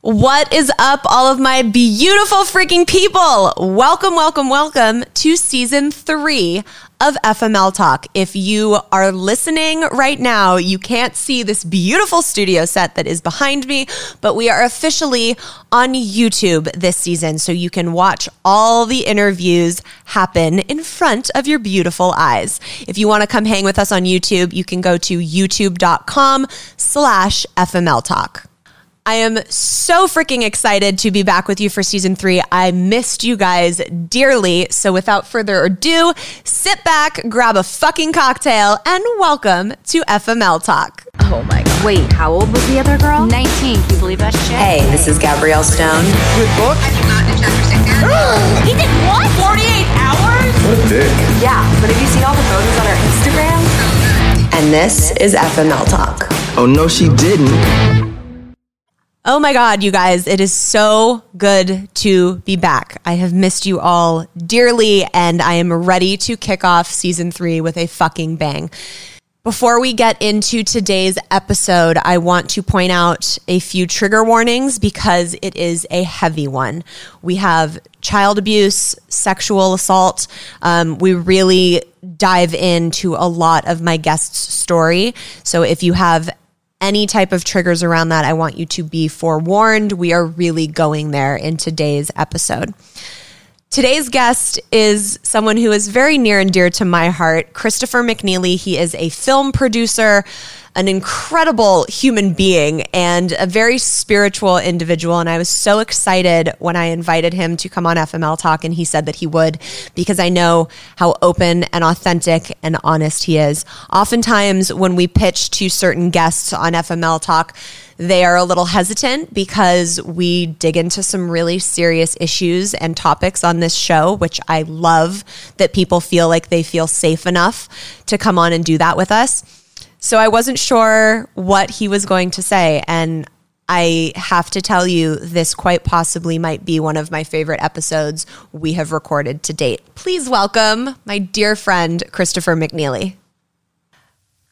What is up, all of my beautiful freaking people? Welcome, welcome, welcome to season three of FML Talk. If you are listening right now, you can't see this beautiful studio set that is behind me, but we are officially on YouTube this season. So you can watch all the interviews happen in front of your beautiful eyes. If you want to come hang with us on YouTube, you can go to youtube.com slash FML Talk. I am so freaking excited to be back with you for season three. I missed you guys dearly. So without further ado, sit back, grab a fucking cocktail, and welcome to FML Talk. Oh my god. Wait, how old was the other girl? 19, can you believe that shit? Hey, this is Gabrielle Stone. Good book? He did what? 48 hours? What a dick. Yeah, but have you seen all the photos on her Instagram? And this is FML Talk. Oh, no, she didn't. Oh my God, you guys, it is so good to be back. I have missed you all dearly, and I am ready to kick off season three with a fucking bang. Before we get into today's episode, I want to point out a few trigger warnings because it is a heavy one. We have child abuse, sexual assault. Um, we really dive into a lot of my guest's story. So if you have any type of triggers around that, I want you to be forewarned. We are really going there in today's episode. Today's guest is someone who is very near and dear to my heart, Christopher McNeely. He is a film producer, an incredible human being, and a very spiritual individual. And I was so excited when I invited him to come on FML Talk, and he said that he would because I know how open and authentic and honest he is. Oftentimes, when we pitch to certain guests on FML Talk, they are a little hesitant because we dig into some really serious issues and topics on this show, which I love that people feel like they feel safe enough to come on and do that with us. So I wasn't sure what he was going to say. And I have to tell you, this quite possibly might be one of my favorite episodes we have recorded to date. Please welcome my dear friend, Christopher McNeely.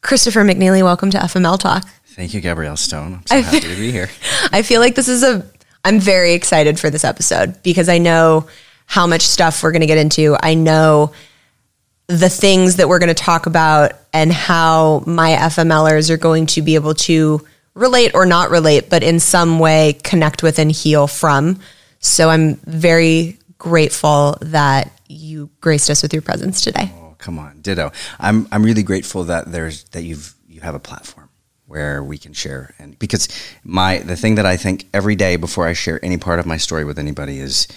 Christopher McNeely, welcome to FML Talk. Thank you, Gabrielle Stone. I'm so happy to be here. I feel like this is a, I'm very excited for this episode because I know how much stuff we're going to get into. I know the things that we're going to talk about and how my FMLers are going to be able to relate or not relate, but in some way connect with and heal from. So I'm very grateful that you graced us with your presence today. Oh, come on, ditto. I'm I'm really grateful that there's that you've you have a platform where we can share and because my the thing that I think every day before I share any part of my story with anybody is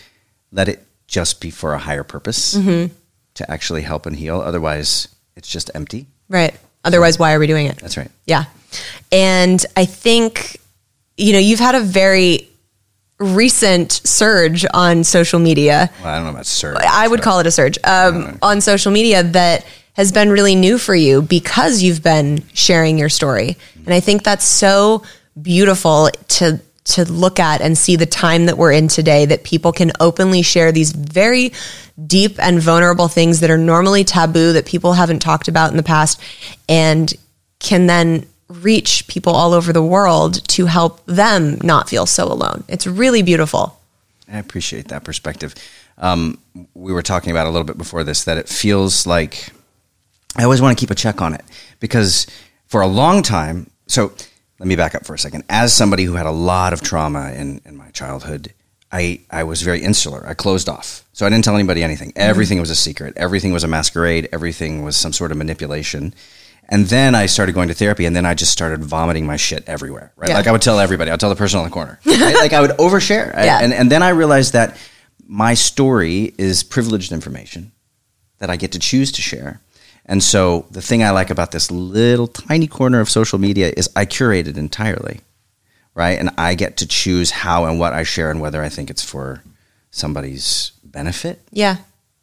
let it just be for a higher purpose mm-hmm. To actually help and heal. Otherwise, it's just empty. Right. Otherwise, why are we doing it? That's right. Yeah. And I think, you know, you've had a very recent surge on social media. Well, I don't know about surge. I would call it a surge um, on social media that has been really new for you because you've been sharing your story. And I think that's so beautiful to to look at and see the time that we're in today that people can openly share these very deep and vulnerable things that are normally taboo that people haven't talked about in the past and can then reach people all over the world to help them not feel so alone. It's really beautiful. I appreciate that perspective. Um, we were talking about a little bit before this that it feels like I always want to keep a check on it because for a long time, so let me back up for a second. As somebody who had a lot of trauma in, in my childhood, I, I was very insular. I closed off. So I didn't tell anybody anything. Mm-hmm. Everything was a secret. Everything was a masquerade. Everything was some sort of manipulation. And then I started going to therapy, and then I just started vomiting my shit everywhere. Right, Yeah. like I would tell everybody. I'd tell the person on the corner. right? Like I would overshare. I- Yeah. and and then I realized that my story is privileged information that I get to choose to share. And so the thing I like about this little tiny corner of social media is I curate it entirely, right? And I get to choose how and what I share and whether I think it's for somebody's benefit, Yeah.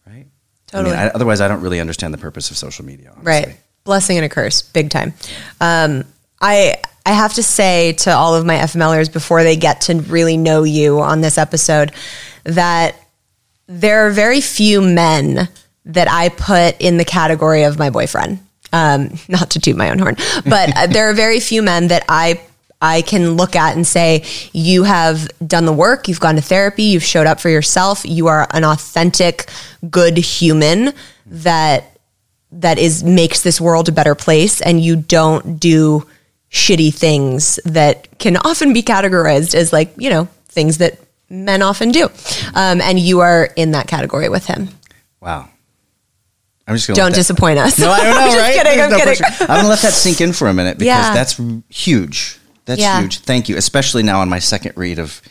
right? Totally. I mean, I, otherwise, I don't really understand the purpose of social media. Honestly. Right. Blessing and a curse, big time. Um, I I have to say to all of my FMLers before they get to really know you on this episode that there are very few men that I put in the category of my boyfriend. Um, not to toot my own horn, but uh, there are very few men that I I can look at and say you have done the work, you've gone to therapy, you've showed up for yourself, you are an authentic, good human that that is makes this world a better place and you don't do shitty things that can often be categorized as like you know things that men often do um, and you are in that category with him Wow. I'm just going don't disappoint us No, I don't know, I'm just right? kidding i'm no kidding. I'm gonna let that sink in for a minute because Yeah. that's huge. That's Yeah. huge. Thank you, especially now on my second read of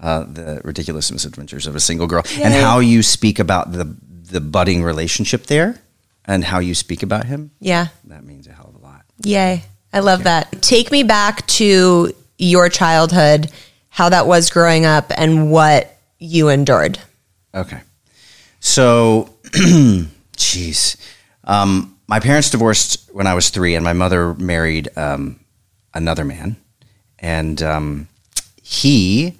uh, the ridiculous misadventures of a single girl, and how you speak about the the budding relationship there, and how you speak about him. yeah That means a hell of a lot. Yay. I love that. Take me back to your childhood, how that was growing up, and what you endured. Okay. So, jeez. Um, my parents divorced when I was three, and my mother married um, another man. And um, he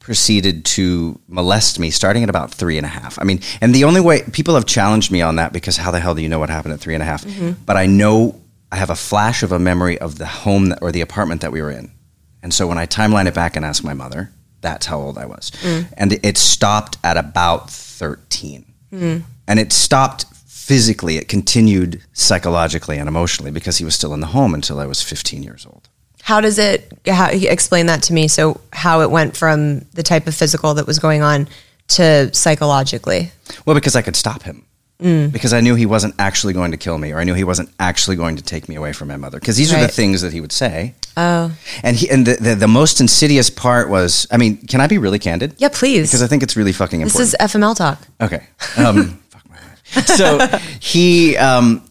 proceeded to molest me starting at about three and a half. I mean, and the only way people have challenged me on that because how the hell do you know what happened at three and a half? But I know I have a flash of a memory of the home that, or the apartment that we were in. And so when I timeline it back and ask my mother, that's how old I was. And it stopped at about 13. And it stopped physically, it continued psychologically and emotionally because he was still in the home until I was 15 years old. How does it, how, explain that to me? So, how it went from the type of physical that was going on to psychologically? Well, because I could stop him. Because I knew he wasn't actually going to kill me, or I knew he wasn't actually going to take me away from my mother. Because these are the things that he would say. Oh, And he, and the, the, the most insidious part was, I mean, can I be really candid? yeah, please. Because I think it's really fucking important. this is FML talk. Okay. Um, fuck my life. So he, um,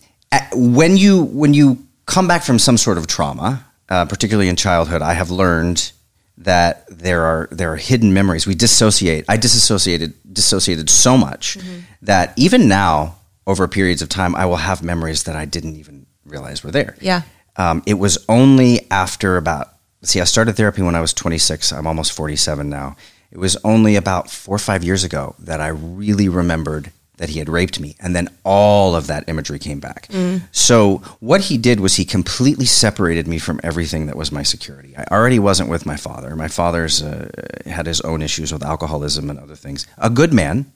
when you when you come back from some sort of trauma, uh, particularly in childhood, I have learned that there are there are hidden memories. We dissociate. I disassociated dissociated so much that even now, over periods of time, I will have memories that I didn't even realize were there. Yeah. Um, it was only after about, see, I started therapy when I was 26. I'm almost 47 now. It was only about four or five years ago that I really remembered that he had raped me. And then all of that imagery came back. So, what he did was he completely separated me from everything that was my security. I already wasn't with my father. My father's uh, had his own issues with alcoholism and other things. A good man,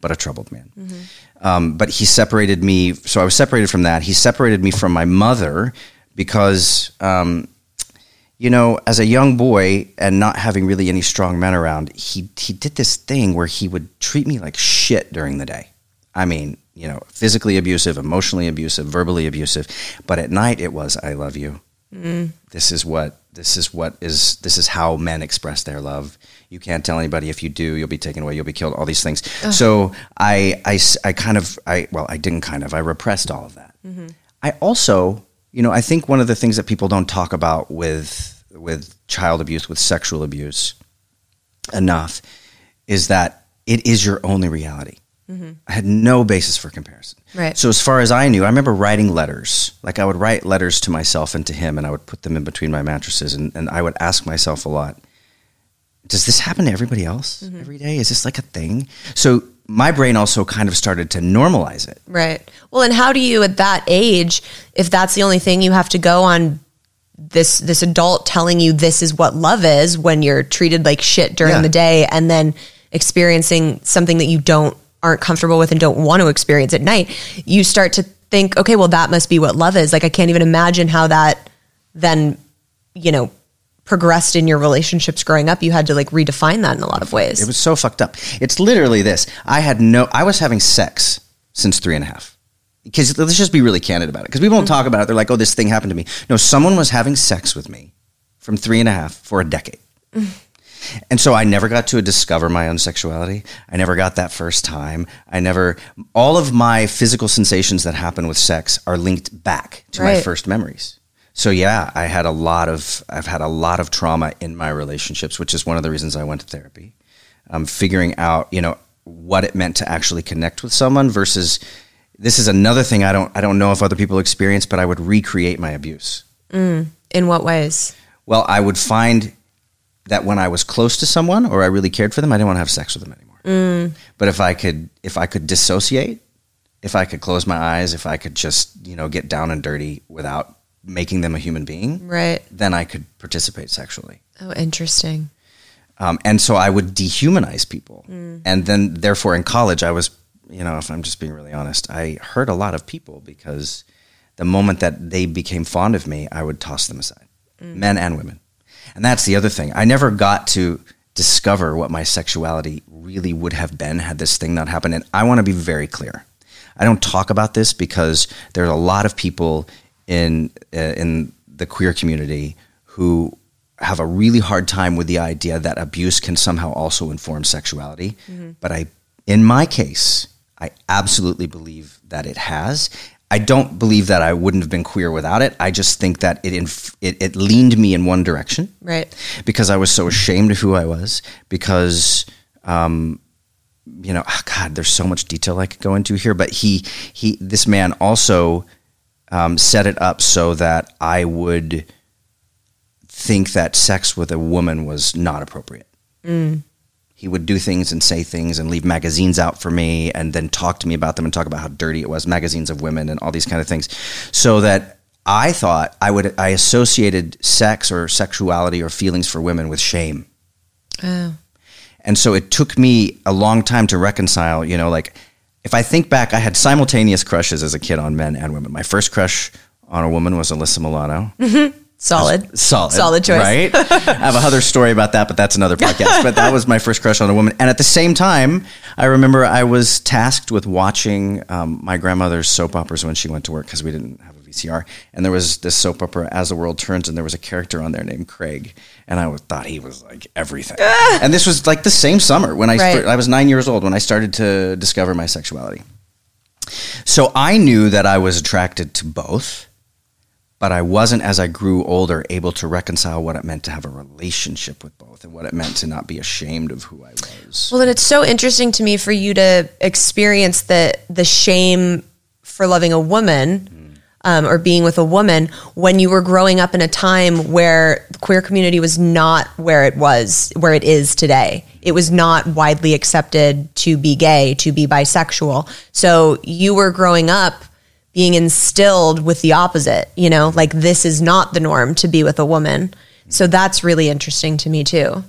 but a troubled man. Um, but he separated me. So I was separated from that. He separated me from my mother because, um, you know, as a young boy and not having really any strong men around, he he did this thing where he would treat me like shit during the day. I mean, you know, physically abusive, emotionally abusive, verbally abusive. But at night, it was "I love you." Mm. This is what this is what is this is how men express their love. You can't tell anybody if you do, you'll be taken away, you'll be killed. All these things. So I, I, I kind of I well I didn't kind of I repressed all of that. Mm-hmm. I also you know I think one of the things that people don't talk about with with child abuse with sexual abuse enough is that it is your only reality. Mm-hmm. I had no basis for comparison. Right. So as far as I knew, I remember writing letters. Like I would write letters to myself and to him, and I would put them in between my mattresses, and, and I would ask myself a lot: Does this happen to everybody else mm-hmm. every day? Is this like a thing? So my brain also kind of started to normalize it. Right. Well, and how do you at that age, if that's the only thing you have to go on this this adult telling you this is what love is when you're treated like shit during Yeah. the day and then experiencing something that you don't aren't comfortable with and don't want to experience at night, you start to think, okay, well that must be what love is. Like I can't even imagine how that then, you know, progressed in your relationships growing up, you had to like redefine that in a lot of ways. It was so fucked up. It's literally this. I had no. I was having sex since three and a half. Because let's just be really candid about it. Because people don't talk about it. They're like, "Oh, this thing happened to me." No, someone was having sex with me from three and a half for a decade. And so I never got to discover my own sexuality. I never got that first time. I never, all of my physical sensations that happen with sex are linked back to my first memories. So yeah, I had a lot of, I've had a lot of trauma in my relationships, which is one of the reasons I went to therapy. Um, figuring out, you know, what it meant to actually connect with someone versus, this is another thing I don't, I don't know if other people experience, but I would recreate my abuse. in what ways? Well, I would find that when I was close to someone or I really cared for them, I didn't want to have sex with them anymore. Mm. But if I could, if I could dissociate, if I could close my eyes, if I could just, you know, get down and dirty without making them a human being, Right. then I could participate sexually. Oh, interesting. Um, and so I would dehumanize people. Mm. And then, therefore, in college, I was, you know, if I'm just being really honest, I hurt a lot of people because the moment that they became fond of me, I would toss them aside, mm. men and women. And that's the other thing. I never got to discover what my sexuality really would have been had this thing not happened. And I want to be very clear. I don't talk about this because there's a lot of people in uh, in the queer community who have a really hard time with the idea that abuse can somehow also inform sexuality. But I, in my case, I absolutely believe that it has. I don't believe that I wouldn't have been queer without it. I just think that it inf- it, it leaned me in one direction Right. because I was so ashamed of who I was. Because, um, you know, ah, God, there's so much detail I could go into here. But he, he, this man also um, set it up so that I would think that sex with a woman was not appropriate. He would do things and say things and leave magazines out for me and then talk to me about them and talk about how dirty it was, magazines of women and all these kind of things. So that I thought I would I associated sex or sexuality or feelings for women with shame. Oh. And so it took me a long time to reconcile, you know, like if I think back, I had simultaneous crushes as a kid on men and women. My first crush on a woman was Alyssa Milano. Solid. Solid. Solid choice. Right? I have a other story about that, but that's another podcast. but that was my first crush on a woman. And at the same time, I remember I was tasked with watching um, my grandmother's soap operas when she went to work because we didn't have a VCR. And there was this soap opera, As the World Turns, and there was a character on there named Craig. And I thought he was like everything. and this was like the same summer when I, Right. I was nine years old when I started to discover my sexuality. So I knew that I was attracted to both but I wasn't as I grew older able to reconcile what it meant to have a relationship with both and what it meant to not be ashamed of who I was. Well, then it's so interesting to me for you to experience the the shame for loving a woman um, or being with a woman when you were growing up in a time where the queer community was not where it was, where it is today. It was not widely accepted to be gay, to be bisexual. So you were growing up being instilled with the opposite, you know, like this is not the norm to be with a woman. So that's really interesting to me too.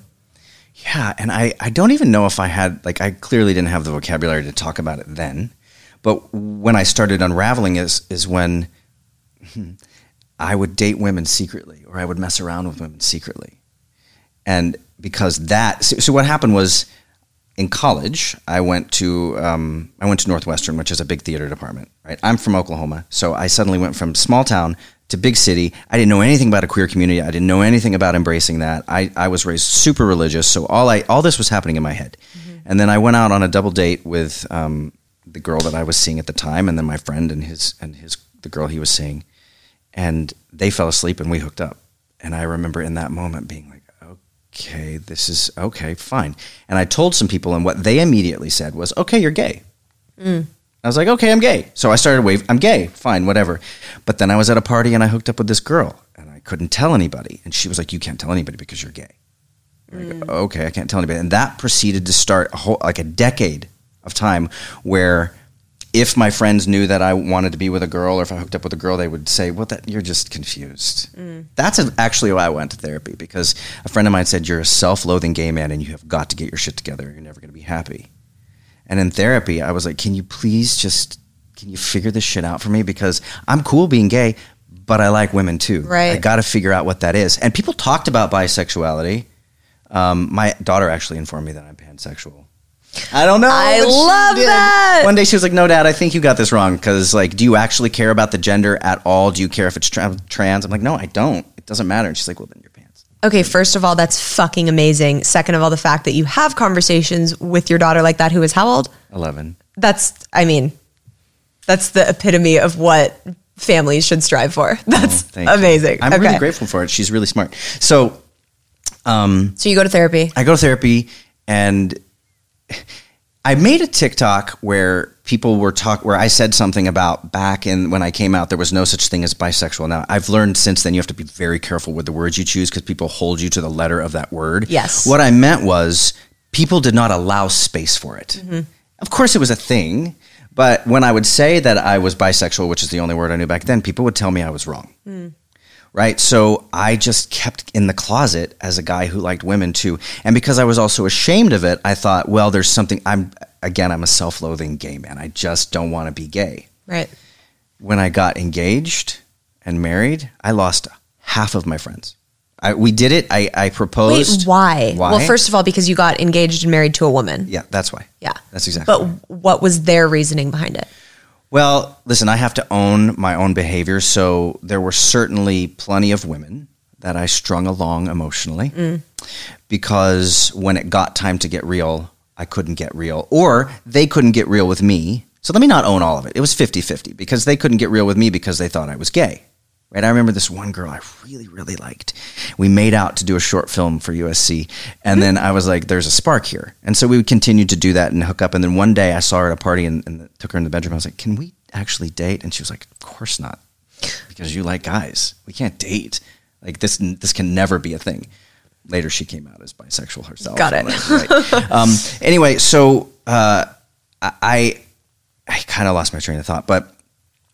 Yeah, and I, I don't even know if I had like I clearly didn't have the vocabulary to talk about it then, but when I started unraveling is is when I would date women secretly or I would mess around with women secretly, and because that so, so what happened was in college I went to um, I went to Northwestern, which is a big theater department. Right, I'm from Oklahoma, so I suddenly went from small town to big city. I didn't know anything about a queer community. I didn't know anything about embracing that. I, I was raised super religious, so all I all this was happening in my head. And then I went out on a double date with um, the girl that I was seeing at the time, and then my friend and his and his the girl he was seeing, and they fell asleep and we hooked up. And I remember in that moment being like, okay, this is okay, fine. And I told some people, and what they immediately said was, okay, you're gay. I was like, okay, I'm gay. So I started wave. I'm gay. Fine, whatever. But then I was at a party and I hooked up with this girl and I couldn't tell anybody. And she was like, you can't tell anybody because you're gay. And I go, mm. okay, I can't tell anybody. And that proceeded to start a whole, like a decade of time where if my friends knew that I wanted to be with a girl or if I hooked up with a girl, they would say, well, that you're just confused. Mm. That's actually why I went to therapy because a friend of mine said, you're a self-loathing gay man and you have got to get your shit together. You're never going to be happy. And in therapy, I was like, can you please just, can you figure this shit out for me? Because I'm cool being gay, but I like women too. Right. I got to figure out what that is. And people talked about bisexuality. Um, my daughter actually informed me that I'm pansexual. I don't know. I love that. One day she was like, "No, Dad, I think you got this wrong. Because like, do you actually care about the gender at all? Do you care if it's tra- trans?" I'm like, "No, I don't. It doesn't matter." And she's like, "Well, then you're pants." Okay, first of all, that's fucking amazing. Second of all, the fact that you have conversations with your daughter like that, who is how old? Eleven. That's, I mean, that's the epitome of what families should strive for. That's Oh, Thank you. amazing. I'm okay. really grateful for it. She's really smart. So, um, So you go to therapy. I go to therapy and I made a TikTok where people were talk where I said something about back in when I came out there was no such thing as bisexual. Now I've learned since then you have to be very careful with the words you choose because people hold you to the letter of that word. Yes. What I meant was people did not allow space for it. Mm-hmm. Of course it was a thing, but when I would say that I was bisexual, which is the only word I knew back then, people would tell me I was wrong hmm. Right? So I just kept in the closet as a guy who liked women too. And because I was also ashamed of it, I thought, well, there's something I'm again, I'm a self-loathing gay man. I just don't want to be gay. Right. When I got engaged and married, I lost half of my friends. I, we did it. I, I Wait, proposed. why? Why? Well, first of all, because you got engaged and married to a woman. yeah, that's why. Yeah. That's exactly. But what was their reasoning behind it? Well, listen, I have to own my own behavior. So there were certainly plenty of women that I strung along emotionally mm. because when it got time to get real, I couldn't get real or they couldn't get real with me. So let me not own all of it. It was 50 50 because they couldn't get real with me because they thought I was gay. Right? I remember this one girl I really, really liked. We made out to do a short film for USC. And then I was like, there's a spark here. And so we would continue to do that and hook up. And then one day I saw her at a party and, and took her in the bedroom. I was like, can we actually date? And she was like, of course not. Because you like guys. We can't date. Like this, this can never be a thing. Later, she came out as bisexual herself. Got it. Right. um, anyway, so uh, I, I kind of lost my train of thought, but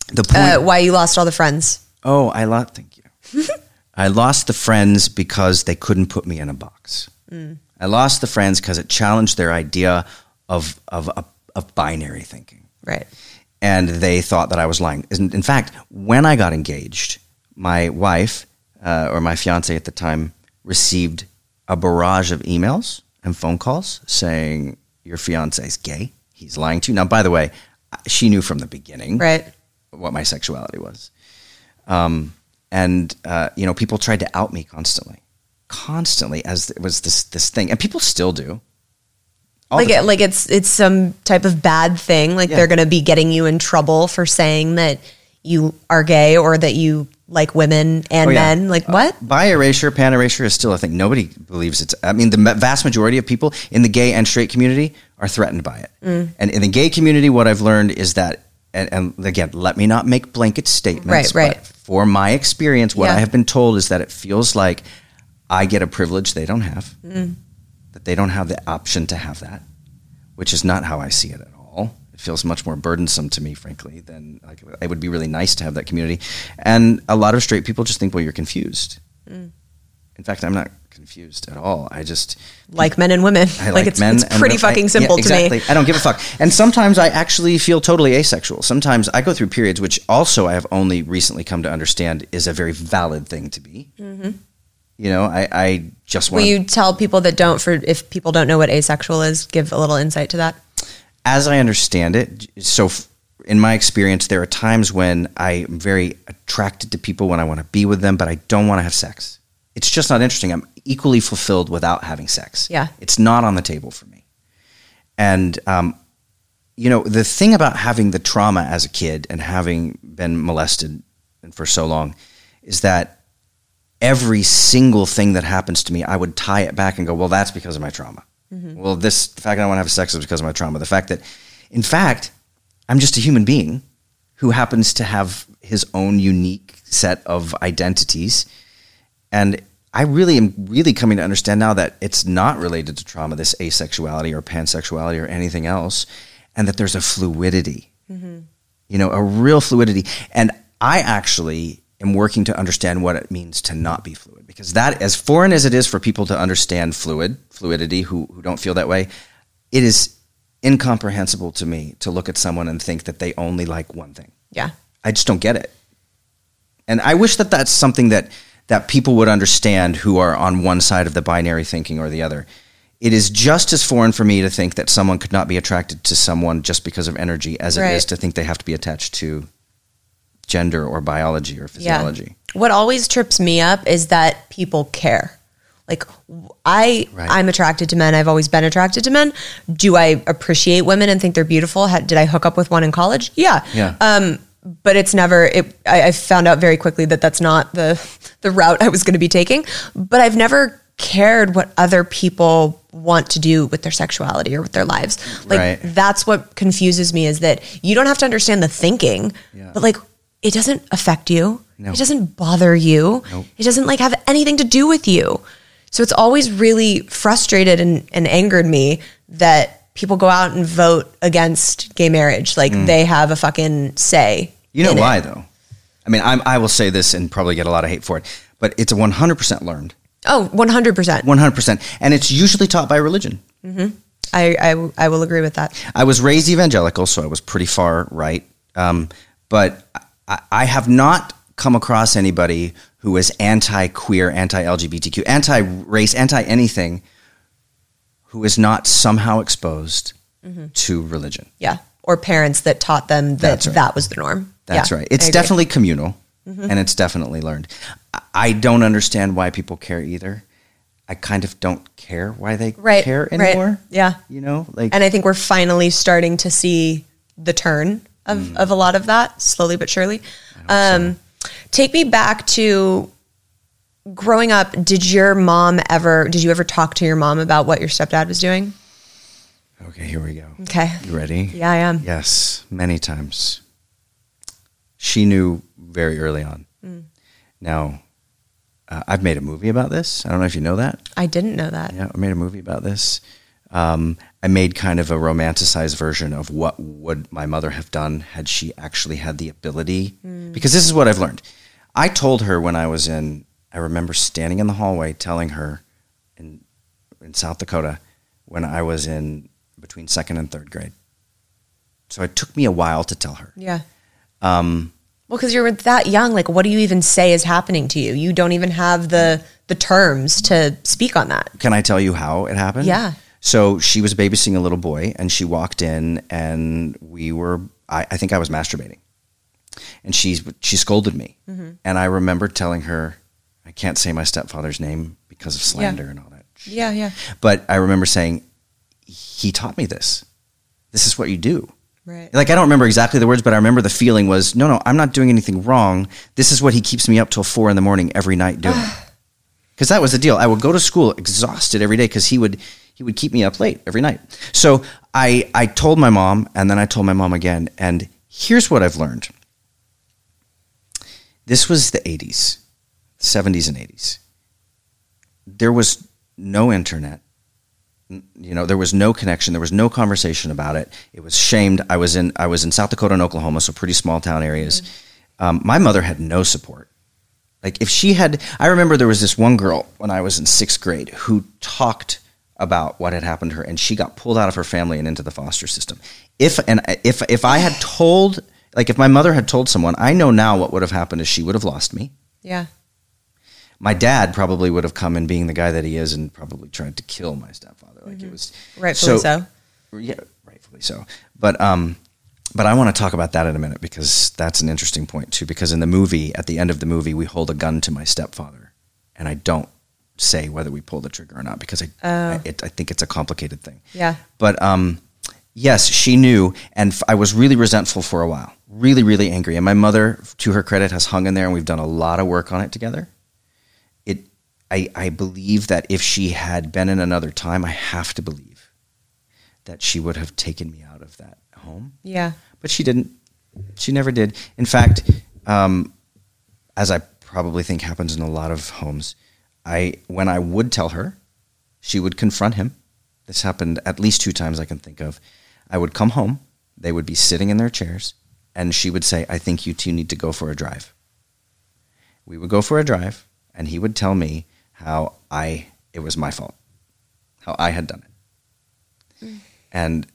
the point. Uh, why you lost all the friends? Oh, I lost. Thank you. I lost the friends because they couldn't put me in a box. I lost the friends because it challenged their idea of of of, of binary thinking, Right. and they thought that I was lying. In, in fact, when I got engaged, my wife uh, or my fiance at the time received a barrage of emails and phone calls saying your fiance is gay. He's lying to you. Now, by the way, she knew from the beginning Right. what my sexuality was. Um, and uh, you know, people tried to out me constantly, constantly as it was this this thing, and people still do. Like it, like it's it's some type of bad thing. Like Yeah. they're going to be getting you in trouble for saying that you are gay or that you like women and Oh, yeah. men. Like what? Bi erasure, pan erasure is still a thing. Nobody believes it's. I mean, the vast majority of people in the gay and straight community are threatened by it. Mm. And in the gay community, what I've learned is that, and, and again, let me not make blanket statements. Right, right. For my experience, what Yeah. I have been told is that it feels like I get a privilege they don't have. Mm. That they don't have the option to have that, which is not how I see it at all. It feels much more burdensome to me, frankly, than like it would be really nice to have that community. And a lot of straight people just think, well, you're confused. In fact, I'm not confused at all. I just Like men and women. I like, it's, men it's pretty women. I- fucking yeah, simple to me. I don't give a fuck. And sometimes I actually feel totally asexual. Sometimes I go through periods, which also I have only recently come to understand is a very valid thing to be. Mm-hmm. You know, I, I just Will want you tell people that don't for if people don't know what asexual is, give a little insight to that? as I understand it, so f- in my experience, there are times when I'm very attracted to people when I want to be with them, but I don't want to have sex. It's just not interesting. I'm equally fulfilled without having sex. Yeah. It's not on the table for me. And, um, you know, the thing about having the trauma as a kid and having been molested for so long is that every single thing that happens to me, I would tie it back and go, well, that's because of my trauma. Well, this the fact that I want to have sex is because of my trauma. The fact that, in fact, I'm just a human being who happens to have his own unique set of identities, and I really am really coming to understand now that it's not related to trauma, this asexuality or pansexuality or anything else, and that there's a fluidity mm-hmm. you know, a real fluidity. And I actually am working to understand what it means to not be fluid because that, as foreign as it is for people to understand fluid, fluidity, who, who don't feel that way, it is incomprehensible to me to look at someone and think that they only like one thing. Yeah. I just don't get it. And I wish that that's something that that people would understand who are on one side of the binary thinking or the other. It is just as foreign for me to think that someone could not be attracted to someone just because of energy as it Right. is to think they have to be attached to gender or biology or physiology. What always trips me up is that people care. Like i Right. I'm attracted to men. I've always been attracted to men. Do I appreciate women and think they're beautiful? Did I hook up with one in college? Yeah. Yeah. Um, but it's never. It, I, I found out very quickly that that's not the the route I was going to be taking. But I've never cared what other people want to do with their sexuality or with their lives. Like Right. that's what confuses me is that you don't have to understand the thinking, Yeah. but like it doesn't affect you. No. It doesn't bother you. Nope. It doesn't like have anything to do with you. So it's always really frustrated and, and angered me that people go out and vote against gay marriage. Like they have a fucking say. Mm. You know in it. why though? I mean, I'm, I will say this and probably get a lot of hate for it, but it's 100% learned. Oh, 100%. 100%. And it's usually taught by religion. I, I, I will agree with that. I was raised evangelical, so I was pretty far right. Um, but I, I have not come across anybody who is anti queer, anti LGBTQ, anti race, anti anything who is not somehow exposed to religion. Yeah. Or parents that taught them that right. that was the norm. That's Yeah, right. It's. Mm-hmm. definitely communal and it's definitely learned. I- don't understand why people care either. I kind of don't care why they right, care right. anymore. Yeah. You know, like And I think we're finally starting to see the turn of, Mm. of a lot of that, slowly but surely. Um, Take me back to growing up. Did your mom ever, did you ever talk to your mom about what your stepdad was doing? okay, here we go. Okay. You ready? Yeah, I am. Yes, many times. She knew very early on. Mm. Now, uh, I've made a movie about this. I don't know if you know that. I didn't know that. Yeah, I made a movie about this. Um, I made kind of a romanticized version of what would my mother have done had she actually had the ability. Because this is what I've learned. I told her when I was in. I remember standing in the hallway telling her in in South Dakota when I was in between second and third grade. So it took me a while to tell her. Yeah. Um, Well, because you're that young, like, what do you even say is happening to you? You don't even have the the terms to speak on that. Can I tell you how it happened? Yeah. So she was babysitting a little boy, and she walked in, and we were. I, I think I was masturbating, and she she scolded me, Mm-hmm. and I remember telling her, I can't say my stepfather's name because of slander and all that. Yeah, yeah. But I remember saying, he taught me this. This is what you do. Right. Like I don't remember exactly the words, but I remember the feeling was, no, no, I'm not doing anything wrong. This is what he keeps me up till four in the morning every night doing. Because that was the deal. I would go to school exhausted every day because he would he would keep me up late every night. So I I told my mom, and then I told my mom again. And here's what I've learned. This was the 80s, 70s and 80s. There was no internet. You know there was no connection. There was no conversation about it. It was shamed. I was in i was in south dakota and oklahoma so pretty small town areas. Um, my mother had no support. Like if she had i remember there was this one girl when i was in sixth grade who talked about what had happened to her and she got pulled out of her family and into the foster system. If and if if i had told like if my mother had told someone i know now what would have happened is she would have lost me. Yeah. My dad probably would have come and being the guy that he is and probably tried to kill my stepfather. Like it was Rightfully so. Yeah, rightfully so. But um, but I want to talk about that in a minute because that's an interesting point too. Because in the movie, at the end of the movie, we hold a gun to my stepfather, and I don't say whether we pull the trigger or not because I I, it, I think it's a complicated thing. Yeah. But um, yes, she knew, and f- I was really resentful for a while, really, really angry. And my mother, to her credit, has hung in there, and we've done a lot of work on it together. I, I believe that if she had been in another time, I have to believe that she would have taken me out of that home. Yeah. But she didn't. She never did. In fact, um, as I probably think happens in a lot of homes, I when I would tell her, she would confront him. This happened at least two times I can think of. I would come home, they would be sitting in their chairs, and she would say, I think you two need to go for a drive. We would go for a drive, and he would tell me how I it was my fault, how I had done it. Mm. And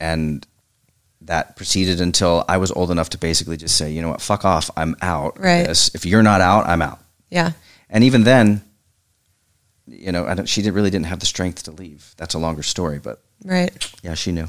and that proceeded until I was old enough to basically just say, you know what, fuck off, I'm out. Right. this. If you're not out, I'm out. Yeah. And even then, you know, I don't, she did, really didn't have the strength to leave. That's a longer story, but Right. yeah, she knew.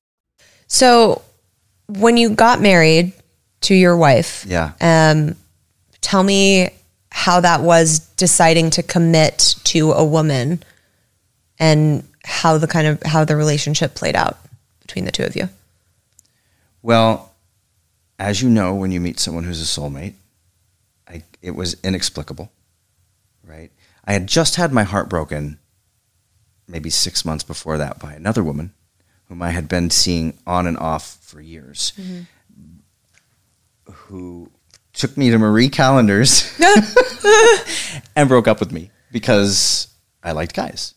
So when you got married to your wife, Yeah. um, tell me how that was deciding to commit to a woman and how the kind of how the relationship played out between the two of you. Well, as you know, when you meet someone who's a soulmate, I, it was inexplicable, right? I had just had my heart broken maybe six months before that by another woman whom I had been seeing on and off for years, who took me to Marie Callender's and broke up with me because I liked guys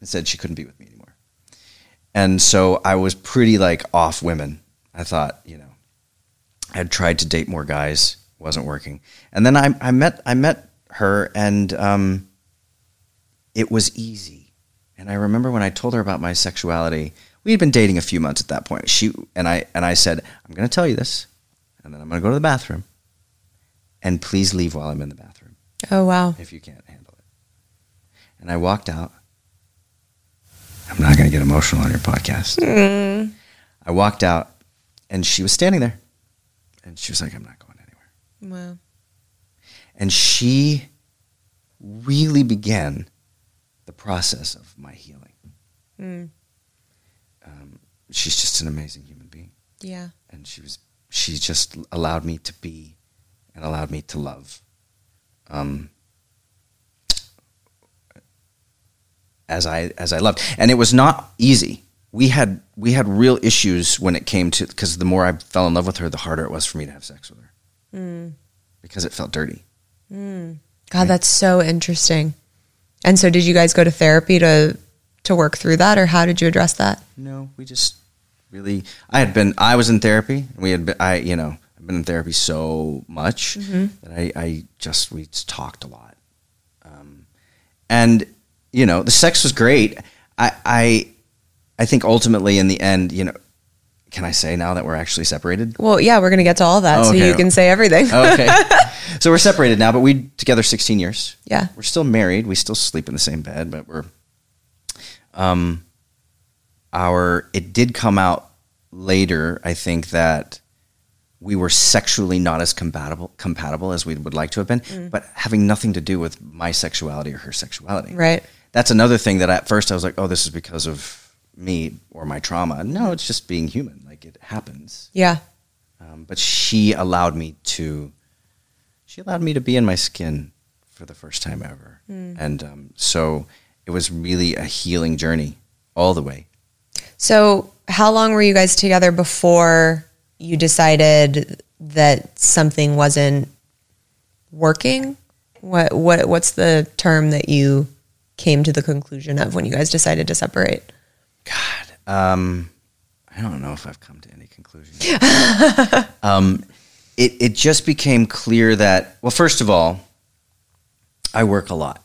and said she couldn't be with me anymore. And so I was pretty like off women. I thought, you know, I had tried to date more guys, wasn't working. And then I, I met I met her, and um, it was easy. And I remember when I told her about my sexuality. We had been dating a few months at that point. She and I and I said, "I'm going to tell you this, and then I'm going to go to the bathroom, and please leave while I'm in the bathroom Oh wow. if you can't handle it." And I walked out. I'm not going to get emotional on your podcast. Mm-hmm. I walked out, and she was standing there, and she was like, "I'm not going anywhere." Wow. and she really began the process of my healing. Mm. Um, she's just an amazing human being, Yeah. and she was she just allowed me to be and allowed me to love. Um, as I as I loved, and it was not easy. We had we had real issues when it came to because the more I fell in love with her, the harder it was for me to have sex with her because it felt dirty. God, that's so interesting. And so did you guys go to therapy to to work through that or how did you address that? No, we just really. I had been. I was in therapy. and We had. Been, I you know I've been in therapy so much that I, I just we just talked a lot, um, and you know the sex was great. I I I think ultimately in the end, you know, can I say now that we're actually separated? Well, yeah, we're going to get to all that so Okay. you can say everything. Okay, so we're separated now, but we together sixteen years. Yeah. we're still married. We still sleep in the same bed, but we're um our it did come out later i think that we were sexually not as compatible compatible as we would like to have been but having nothing to do with my sexuality or her sexuality. Right. that's another thing that at first i was like oh this is because of me or my trauma. No it's just being human. Like it happens. Yeah. um, but she allowed me to she allowed me to be in my skin for the first time ever. And um, so it was really a healing journey all the way So, how long were you guys together before you decided that something wasn't working? What what what's the term that you came to the conclusion of when you guys decided to separate? god um, i don't know if i've come to any conclusion um, it, it just became clear that well first of all i work a lot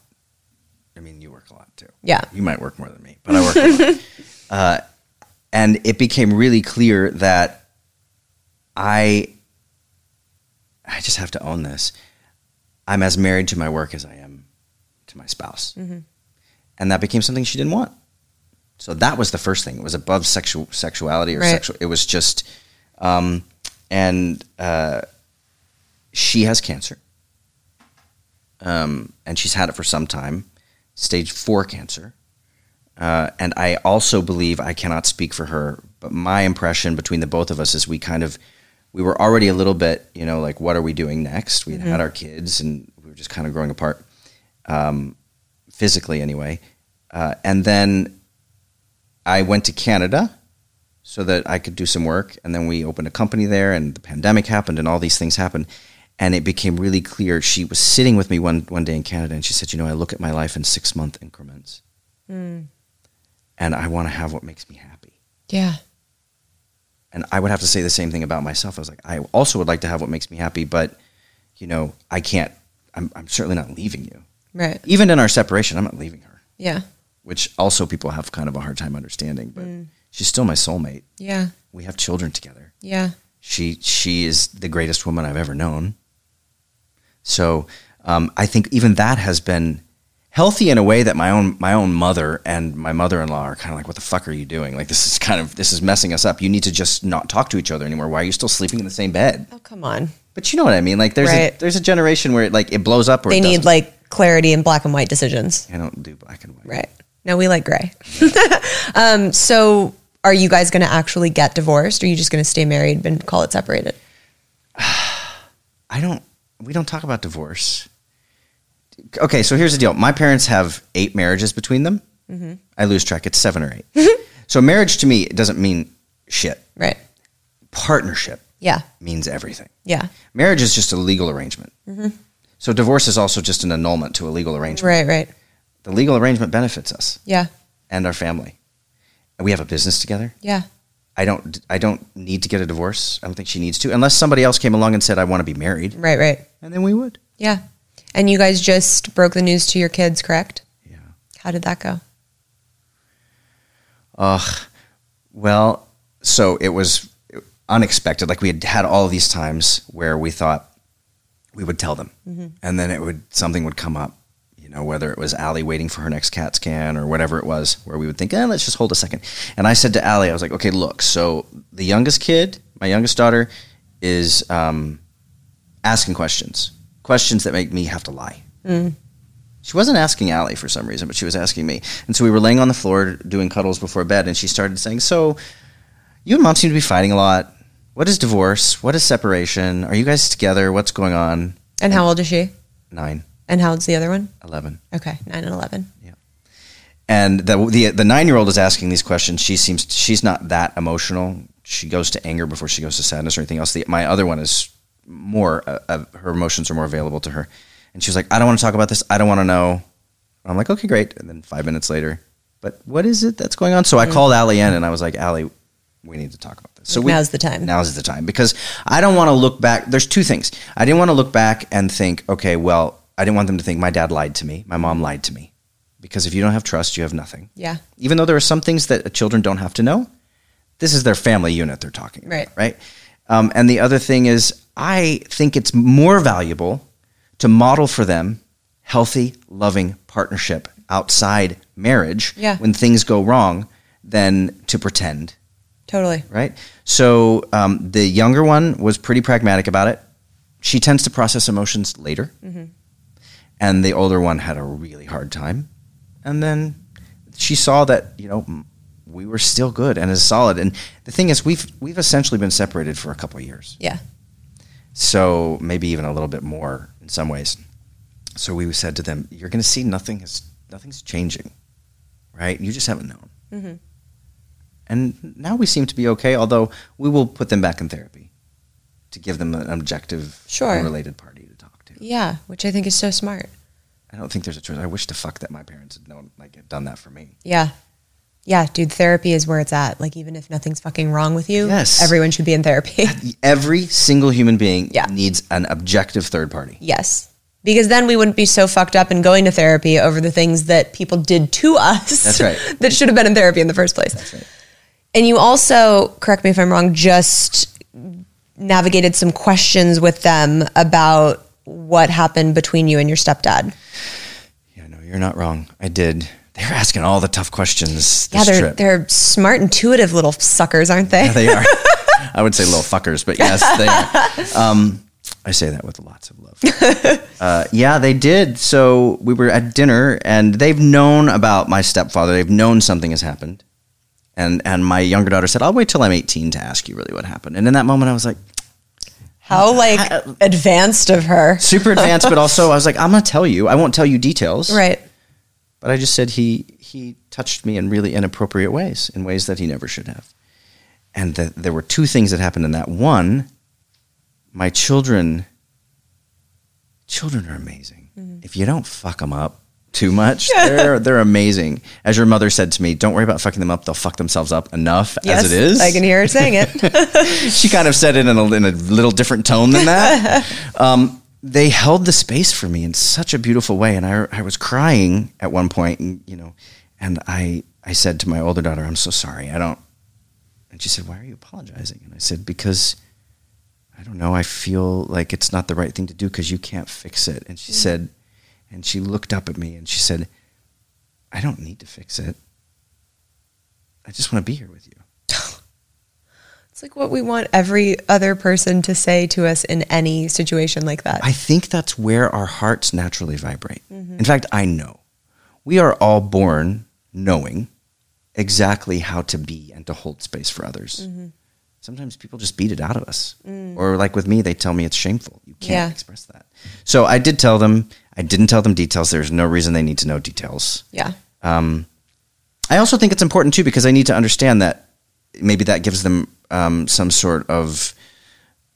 i mean you work a lot too Yeah. you might work more than me but i work a lot uh, and it became really clear that I I just have to own this. I'm as married to my work as I am to my spouse. And that became something she didn't want. So that was the first thing. It was above sexual sexuality or Right. sexual it was just um and uh she has cancer. Um and she's had it for some time. Stage 4 cancer. Uh, and I also believe I cannot speak for her, but my impression between the both of us is we kind of we were already a little bit, you know, like what are we doing next? We had had our kids, and we were just kind of growing apart, um, physically anyway. Uh, and then I went to Canada so that I could do some work. And then we opened a company there, and the pandemic happened, and all these things happened. And it became really clear. She was sitting with me one, one day in Canada, and she said, You know, I look at my life in six month increments. Hmm. And I want to have what makes me happy. Yeah. And I would have to say the same thing about myself. I was like, I also would like to have what makes me happy, but, you know, I can't, I'm, I'm certainly not leaving you. Right. Even in our separation, I'm not leaving her, Yeah. which also people have kind of a hard time understanding, but hmm. she's still my soulmate. Yeah. We have children together. Yeah. She she is the greatest woman I've ever known. So um, I think even that has been healthy in a way that my own my own mother and my mother in law are kind of like, "What the fuck are you doing? Like this is kind of this is messing us up. You need to just not talk to each other anymore. Why are you still sleeping in the same bed?" Oh, come on. But you know what I mean? Like there's Right. a, there's a generation where it, like it blows up. Or They need like clarity and black and white decisions. I don't do black and white. Right. No, we like gray. um, so are you guys going to actually get divorced or are you just going to stay married and call it separated? I don't. We don't talk about divorce. Okay, so here's the deal. My parents have eight marriages between them. Mm-hmm. I lose track. It's seven or eight. so marriage to me it doesn't mean shit. Right. Partnership Yeah. means everything. Yeah. Marriage is just a legal arrangement. So divorce is also just an annulment to a legal arrangement. Mm-hmm. Right, right. The legal arrangement benefits us Yeah. and our family. And we have a business together. Yeah. I don't. I don't need to get a divorce. I don't think she needs to, unless somebody else came along and said I want to be married, Right, right. and then we would. Yeah. And you guys just broke the news to your kids, correct? Yeah. How did that go? Ugh. Well, so it was unexpected. Like we had had all these times where we thought we would tell them, mm-hmm. and then it would something would come up. Know, whether it was Allie waiting for her next CAT scan or whatever it was, where we would think, eh, let's just hold a second. And I said to Allie, I was like, okay, look. So the youngest kid, my youngest daughter, is um, asking questions, questions that make me have to lie. She wasn't asking Allie for some reason, but she was asking me. And so we were laying on the floor doing cuddles before bed, and she started saying, So, you and mom seem to be fighting a lot. What is divorce? What is separation? Are you guys together? What's going on? And how old is she? Nine, And how old's the other one? 11. Okay, nine and 11. Yeah. And the, the, the nine year old is asking these questions. She seems, she's not that emotional. She goes to anger before she goes to sadness or anything else. The, my other one is more, uh, uh, her emotions are more available to her. And she was like, I don't want to talk about this. I don't want to know. I'm like, okay, great. And then five minutes later, but what is it that's going on? So I called Allie in and I was like, Allie, we need to talk about this. So we, Now's the time. Now's the time because I don't want to look back. There's two things. I didn't want to look back and think, okay, well, I didn't want them to think my dad lied to me, my mom lied to me, because if you don't have trust, you have nothing. Yeah. Even though there are some things that children don't have to know, this is their family unit they're talking about, Right. right? Um, and the other thing is, I think it's more valuable to model for them healthy, loving partnership outside marriage Yeah. when things go wrong than to pretend Totally. right? So um, the younger one was pretty pragmatic about it. She tends to process emotions later, and the older one had a really hard time. And then she saw that you know we were still good and as solid. And the thing is, we've we've essentially been separated for a couple of years, Yeah. so maybe even a little bit more in some ways. So we said to them, "You're going to see nothing is nothing's changing, right? You just haven't known." Mm-hmm. And now we seem to be okay, although we will put them back in therapy to give them an objective, Sure. unrelated party to talk to. Yeah, which I think is so smart. I don't think there's a choice. I wish to fuck that my parents had known, like, had done that for me. Yeah. Yeah, dude, therapy is where it's at. Like, even if nothing's fucking wrong with you, Yes. everyone should be in therapy. Every single human being Yeah. needs an objective third party. yes. Because then we wouldn't be so fucked up and going to therapy over the things that people did to us. That's right. that should have been in therapy in the first place. That's right. And you also, correct me if I'm wrong, just navigated some questions with them about what happened between you and your stepdad. Yeah, no, you're not wrong. I did. They were asking all the tough questions this yeah, they're trip. they're smart, intuitive little suckers, aren't they? Yeah, they are. I would say little fuckers, but yes, they are. Um, I say that with lots of love. Uh, yeah, they did. So we were at dinner, and they've known about my stepfather. They've known something has happened, and and my younger daughter said, "I'll wait till I'm 18 to ask you really what happened." And in that moment, I was like, How uh, like uh, advanced of her, super advanced, but also I was like, "I'm gonna tell you. I won't tell you details, right? But I just said he he touched me in really inappropriate ways, in ways that he never should have. and the, there were two things that happened in that. One, my children, children are amazing. Mm-hmm. If you don't fuck them up too much, they're they're amazing. As your mother said to me, don't worry about fucking them up; they'll fuck themselves up enough Yes, as it is. I can hear her saying it. she kind of said it in a, in a little different tone than that. um, they held the space for me in such a beautiful way, and I, I was crying at one point, and you know, and I I said to my older daughter, "I'm so sorry. I don't." And she said, "Why are you apologizing?" And I said, "Because I don't know. I feel like it's not the right thing to do because you can't fix it." And she said, and she looked up at me and she said, "I don't need to fix it. I just want to be here with you." It's like what we want every other person to say to us in any situation like that. I think that's where our hearts naturally vibrate. Mm-hmm. In fact, I know. We are all born knowing exactly how to be and to hold space for others. Mm-hmm. Sometimes people just beat it out of us. Mm. Or like with me, they tell me it's shameful. You can't Yeah. express that. So I did tell them, I didn't tell them details. There's no reason they need to know details. yeah. Um, I also think it's important too because I need to understand that maybe that gives them um, some sort of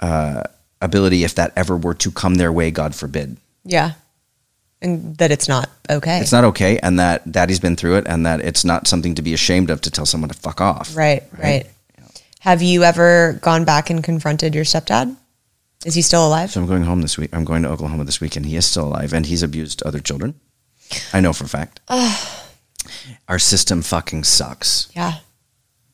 uh, ability if that ever were to come their way, God forbid. Yeah. And that it's not okay. It's not okay, and that daddy's been through it, and that it's not something to be ashamed of to tell someone to fuck off. Right, right. Have you ever gone back and confronted your stepdad? Is he still alive? So I'm going home this week. I'm going to Oklahoma this week, and he is still alive, and he's abused other children. I know for a fact. Our system fucking sucks. yeah.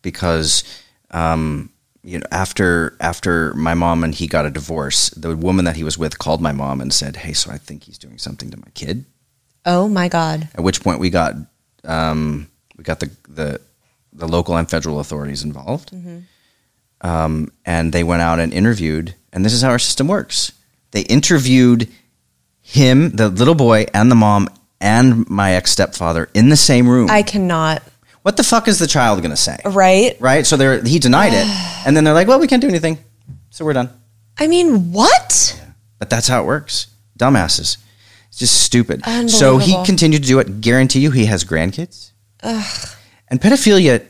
because um, you know after after my mom and he got a divorce, the woman that he was with called my mom and said, "Hey, so I think he's doing something to my kid." Oh my God. At which point we got um, we got the the the local and federal authorities involved, um, and they went out and interviewed. And this is how our system works: they interviewed him, the little boy, and the mom, and my ex stepfather in the same room. I cannot. what the fuck is the child going to say? Right? right? So they're he denied it, and then they're like, "Well, we can't do anything, so we're done." I mean, what? But that's how it works. Dumbasses. It's just stupid. So he continued to do it. Guarantee you, he has grandkids. Ugh. And pedophilia.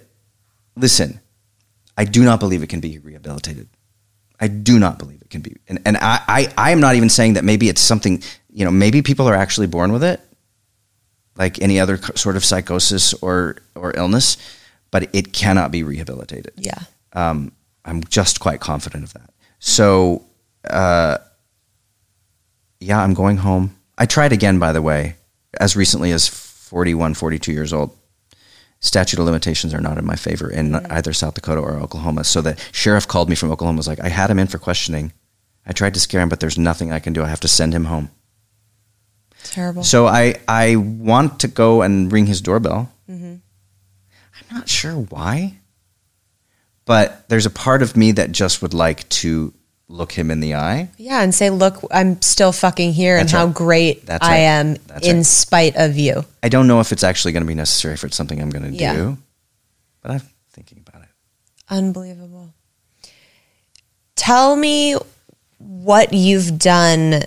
Listen, I do not believe it can be rehabilitated. I do not believe it can be. And and I I, I am not even saying that maybe it's something. You know, maybe people are actually born with it, like any other sort of psychosis or or illness, but it cannot be rehabilitated. Yeah. Um, I'm just quite confident of that. So, uh, yeah, I'm going home. I tried again, by the way, as recently as 41, 42 years old. Statute of limitations are not in my favor in either South Dakota or Oklahoma. So the sheriff called me from Oklahoma. Was like, I had him in for questioning. I tried to scare him, but there's nothing I can do. I have to send him home. Terrible. So I I want to go and ring his doorbell. Mm-hmm. I'm not sure why, but there's a part of me that just would like to look him in the eye. yeah. And say, look, I'm still fucking here and That's how great That's I right. am That's in right. spite of you. I don't know if it's actually going to be necessary for it's something I'm going to Yeah. do, but I'm thinking about it. Unbelievable. Tell me what you've done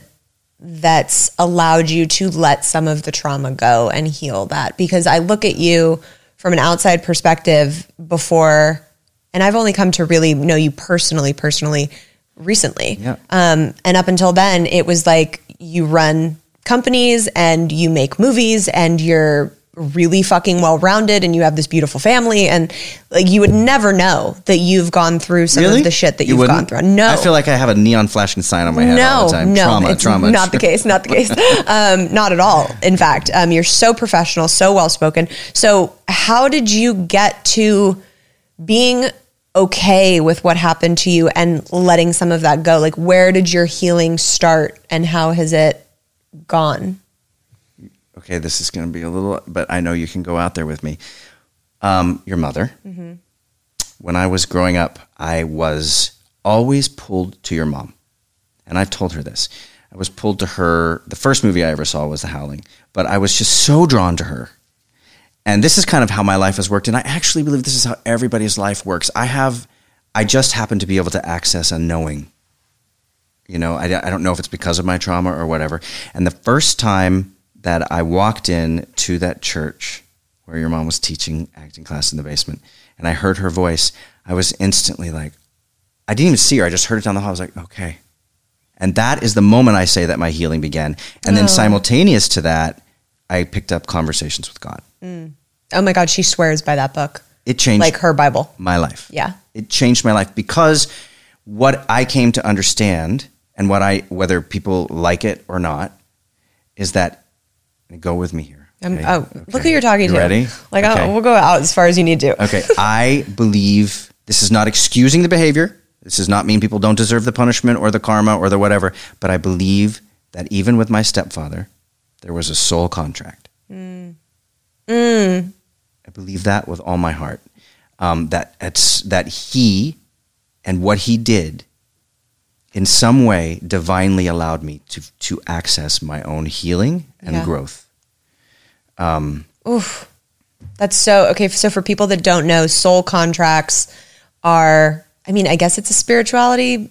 that's allowed you to let some of the trauma go and heal that. Because I look at you from an outside perspective before, and I've only come to really know you personally, personally recently. Yeah. Um, and up until then, it was like you run companies and you make movies and you're really fucking well rounded and you have this beautiful family and like you would never know that you've gone through some really? of the shit that You you've gone through. No. I feel like I have a neon flashing sign on my head all no, the time. no, trauma, it's trauma. not the case. Not the case. um, not at all. In fact, um, you're so professional, so well spoken. So, how did you get to being okay with what happened to you and letting some of that go? Like, where did your healing start, and how has it gone? okay, this is going to be a little, but I know you can go out there with me. Um, your mother. When I was growing up, I was always pulled to your mom. And I've told her this. I was pulled to her. The first movie I ever saw was The Howling, but I was just so drawn to her. And this is kind of how my life has worked. And I actually believe this is how everybody's life works. I have, I just happen to be able to access a knowing. You know, I, I don't know if it's because of my trauma or whatever. And the first time that I walked in to that church, where your mom was teaching acting class in the basement, and I heard her voice. I was instantly like, I didn't even see her. I just heard it down the hall. I was like, okay. And that is the moment I say that my healing began. And then oh. simultaneous to that, I picked up conversations with God. Oh my God, she swears by that book. It changed Like her Bible. my life. Yeah. It changed my life because what I came to understand and what I whether people like it or not is that go with me here. Um, okay? Oh, look who you're talking You to. Ready? Like, Okay. we'll go out as far as you need to. Okay, I believe this is not excusing the behavior. This does not mean people don't deserve the punishment or the karma or the whatever, but I believe that even with my stepfather, there was a soul contract. I believe that with all my heart. Um, that it's, that he and what he did in some way divinely allowed me to to access my own healing and Yeah. growth. Oof. That's so okay. So for people that don't know, soul contracts are, I mean, I guess it's a spirituality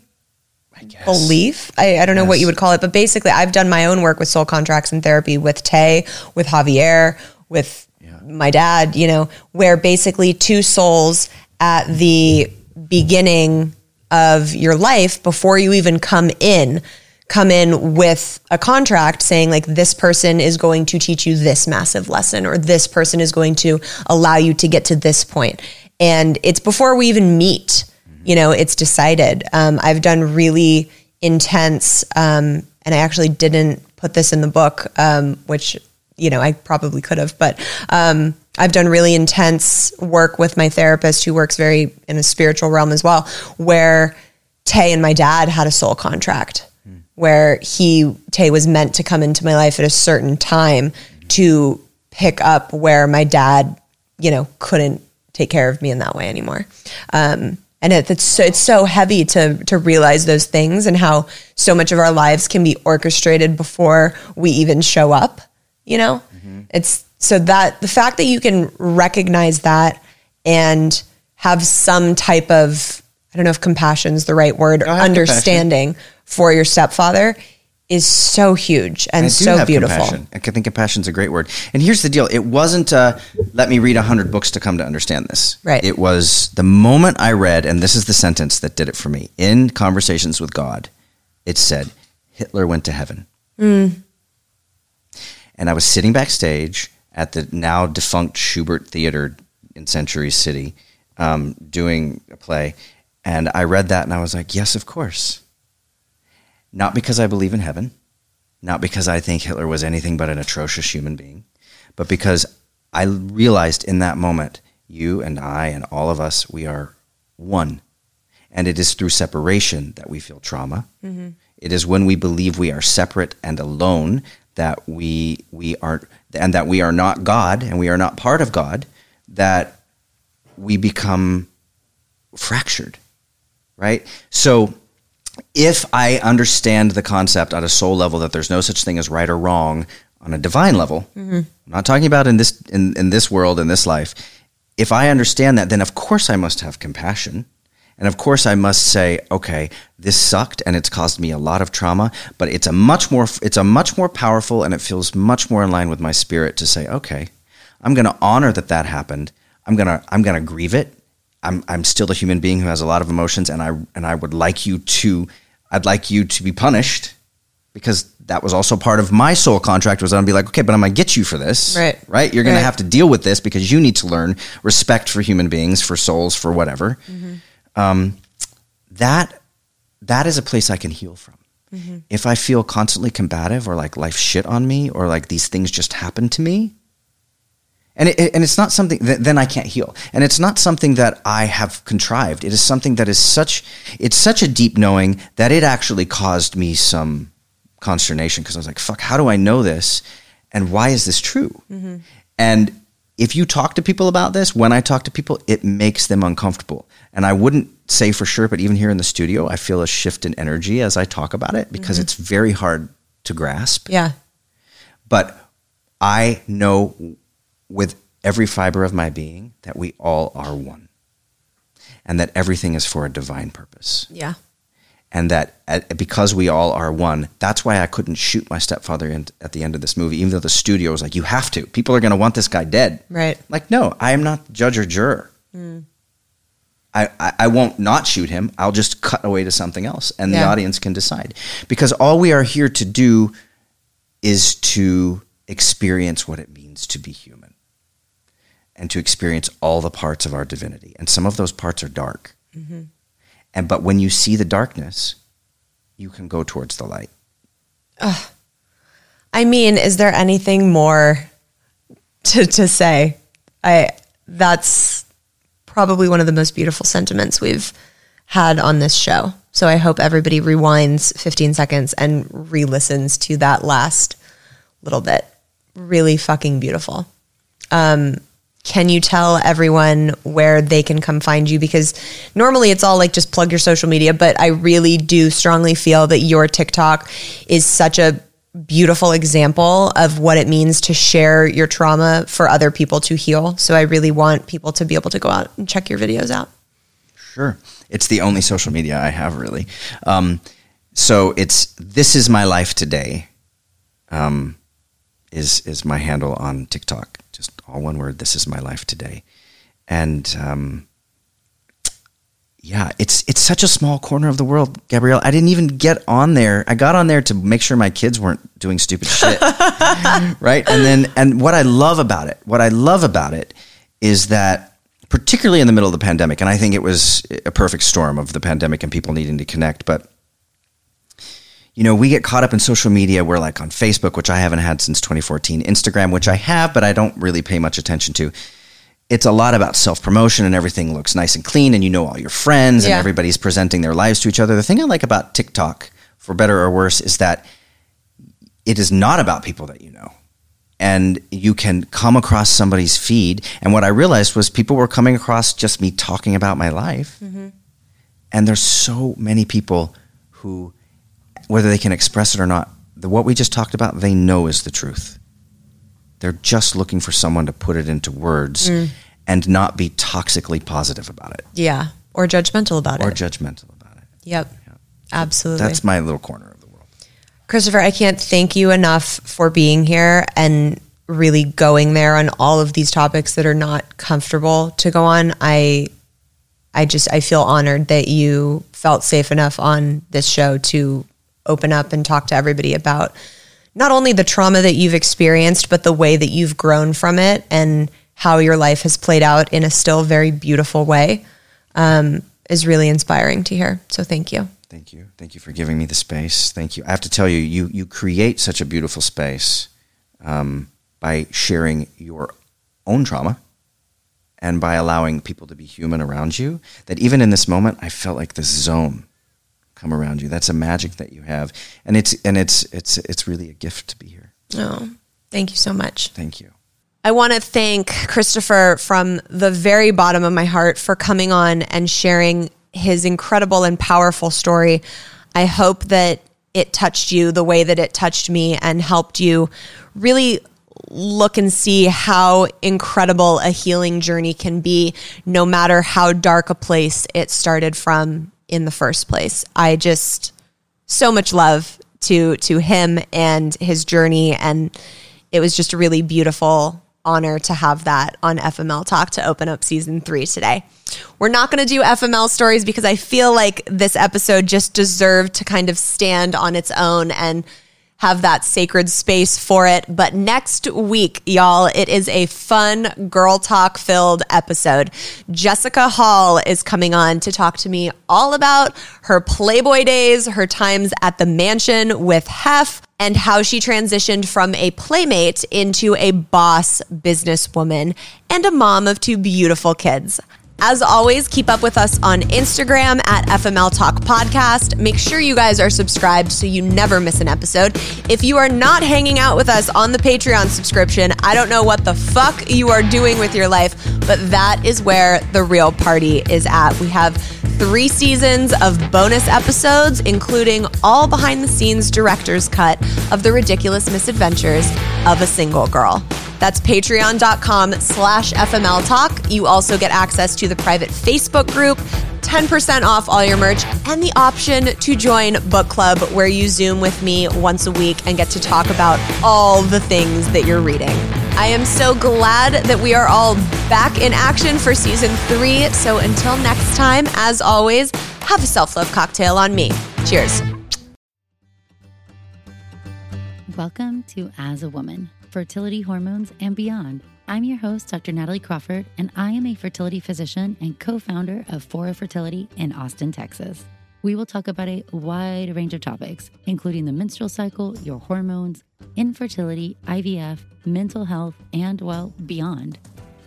belief. I, I don't know what you would call it, but basically, I've done my own work with soul contracts and therapy with Tay, with Javier, with my dad, you know, where basically two souls at the beginning of your life before you even come in come in with a contract saying like this person is going to teach you this massive lesson or this person is going to allow you to get to this point. And it's before we even meet you know it's decided. Um, i've done really intense um, and i actually didn't put this in the book um, which you know i probably could have but um, i've done really intense work with my therapist who works very in a spiritual realm as well where tay and my dad had a soul contract where he tay was meant to come into my life at a certain time to pick up where my dad you know couldn't take care of me in that way anymore. Um, and it, it's so, it's so heavy to to realize those things and how so much of our lives can be orchestrated before we even show up you know it's so that the fact that you can recognize that and have some type of i don't know if compassion is the right word or understanding for your stepfather is so huge and so beautiful Compassion. I think compassion's a great word. And here's the deal: it wasn't uh, let me read hundred books to come to understand this. Right. It was the moment I read, and this is the sentence that did it for me. In Conversations with God, it said, "Hitler went to heaven." And I was sitting backstage at the now defunct Shubert Theater in Century City, um, doing a play, and I read that, and I was like, "Yes, of course." Not because I believe in heaven, not because I think Hitler was anything but an atrocious human being, but because I realized in that moment, you and I and all of us, we are one. And it is through separation that we feel trauma. It is when we believe we are separate and alone that we we are and that we are not God and we are not part of God that we become fractured. Right? So if I understand the concept at a soul level that there's no such thing as right or wrong on a divine level, mm-hmm. I'm not talking about in this in, in this world in this life. If I understand that, then of course I must have compassion. And of course I must say, okay, this sucked and it's caused me a lot of trauma, but it's a much more it's a much more powerful and it feels much more in line with my spirit to say, okay, I'm going to honor that that happened. I'm going to I'm going to grieve it. I'm I'm still a human being who has a lot of emotions, and I and I would like you to, I'd like you to be punished, because that was also part of my soul contract. Was I'd be like, okay, but I'm gonna get you for this, Right. Right? You're gonna Right. have to deal with this because you need to learn respect for human beings, for souls, for whatever. Mm-hmm. Um, that that is a place I can heal from. If I feel constantly combative or like life shit on me or like these things just happen to me, and it, and it's not something that then I can't heal. And it's not something that I have contrived. It is something that is such it's such a deep knowing that it actually caused me some consternation because I was like, fuck, how do I know this? And why is this true? And if you talk to people about this, when I talk to people, it makes them uncomfortable. And I wouldn't say for sure, but even here in the studio, I feel a shift in energy as I talk about it because mm-hmm. it's very hard to grasp yeah but I know with every fiber of my being that we all are one and that everything is for a divine purpose. yeah and that at, because we all are one, that's why I couldn't shoot my stepfather in, at the end of this movie, even though the studio was like, "You have to. People are going to want this guy dead." Right. Like, no, I am not judge or juror. Hmm. I, I, I won't not shoot him. I'll just cut away to something else, and the audience can decide. Because all we are here to do is to experience what it means to be human, and to experience all the parts of our divinity. And some of those parts are dark. Mm-hmm. And but when you see the darkness, you can go towards the light. I mean, is there anything more to, to say? I that's probably one of the most beautiful sentiments we've had on this show. So I hope everybody rewinds 15 seconds and re-listens to that last little bit. Really fucking beautiful. Um, can you tell everyone where they can come find you? Because normally it's all like just plug your social media, but I really do strongly feel that your TikTok is such a beautiful example of what it means to share your trauma for other people to heal. So I really want people to be able to go out and check your videos out. Sure. It's the only social media I have, really. Um, so it's this is my life today. Um, is is my handle on TikTok? Just all one word. This is my life today, and um, yeah, it's it's such a small corner of the world, Gabrielle. I didn't even get on there. I got on there to make sure my kids weren't doing stupid shit, right? And then and what I love about it, what I love about it, is that particularly in the middle of the pandemic, and I think it was a perfect storm of the pandemic and people needing to connect, but you know, we get caught up in social media. We're like on Facebook, which I haven't had since 2014, Instagram, which I have, but I don't really pay much attention to. It's a lot about self promotion and everything looks nice and clean, and you know all your friends, and everybody's presenting their lives to each other. The thing I like about TikTok, for better or worse, is that it is not about people that you know. And you can come across somebody's feed. And what I realized was people were coming across just me talking about my life. Mm-hmm. And there's so many people who, whether they can express it or not, the, what we just talked about, they know is the truth. They're just looking for someone to put it into words mm. and not be toxically positive about it Yeah. Or judgmental about or it. Or judgmental about it. yep. Absolutely. That's my little corner of the world. Christopher, I can't thank you enough for being here and really going there on all of these topics that are not comfortable to go on. I I just I feel honored that you felt safe enough on this show to open up and talk to everybody about not only the trauma that you've experienced, but the way that you've grown from it and how your life has played out in a still very beautiful way um, is really inspiring to hear. So thank you. Thank you. Thank you for giving me the space. Thank you. I have to tell you, you you create such a beautiful space um, by sharing your own trauma and by allowing people to be human around you. That even in this moment, I felt like this zone come around you. That's a magic that you have, and it's and it's it's it's really a gift to be here. Oh, thank you so much. Thank you. I want to thank Christopher from the very bottom of my heart for coming on and sharing his incredible and powerful story. I hope that it touched you the way that it touched me and helped you really look and see how incredible a healing journey can be, no matter how dark a place it started from in the first place. I just so much love to to him and his journey and it was just a really beautiful honor to have that on FML Talk to open up season 3 today. We're not going to do FML stories because I feel like this episode just deserved to kind of stand on its own and have that sacred space for it. But next week, y'all, it is a fun girl talk filled episode. Jessica Hall is coming on to talk to me all about her Playboy days, her times at the mansion with Hef, and how she transitioned from a playmate into a boss businesswoman and a mom of two beautiful kids. As always, keep up with us on Instagram at FML Talk Podcast. Make sure you guys are subscribed so you never miss an episode. If you are not hanging out with us on the Patreon subscription, I don't know what the fuck you are doing with your life, but that is where the real party is at. We have three seasons of bonus episodes, including all behind the scenes director's cut of the ridiculous misadventures of a single girl. That's patreon.com slash FML Talk. You also get access to the private Facebook group, 10% off all your merch, and the option to join Book Club, where you Zoom with me once a week and get to talk about all the things that you're reading. I am so glad that we are all back in action for season three. So until next time, as always, have a self love cocktail on me. Cheers. Welcome to As a Woman Fertility, Hormones, and Beyond. I'm your host, Dr. Natalie Crawford, and I am a fertility physician and co founder of Fora Fertility in Austin, Texas. We will talk about a wide range of topics, including the menstrual cycle, your hormones, infertility, IVF, mental health, and, well, beyond.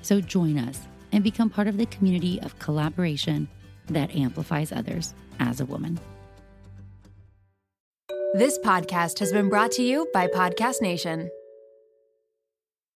So join us and become part of the community of collaboration that amplifies others as a woman. This podcast has been brought to you by Podcast Nation.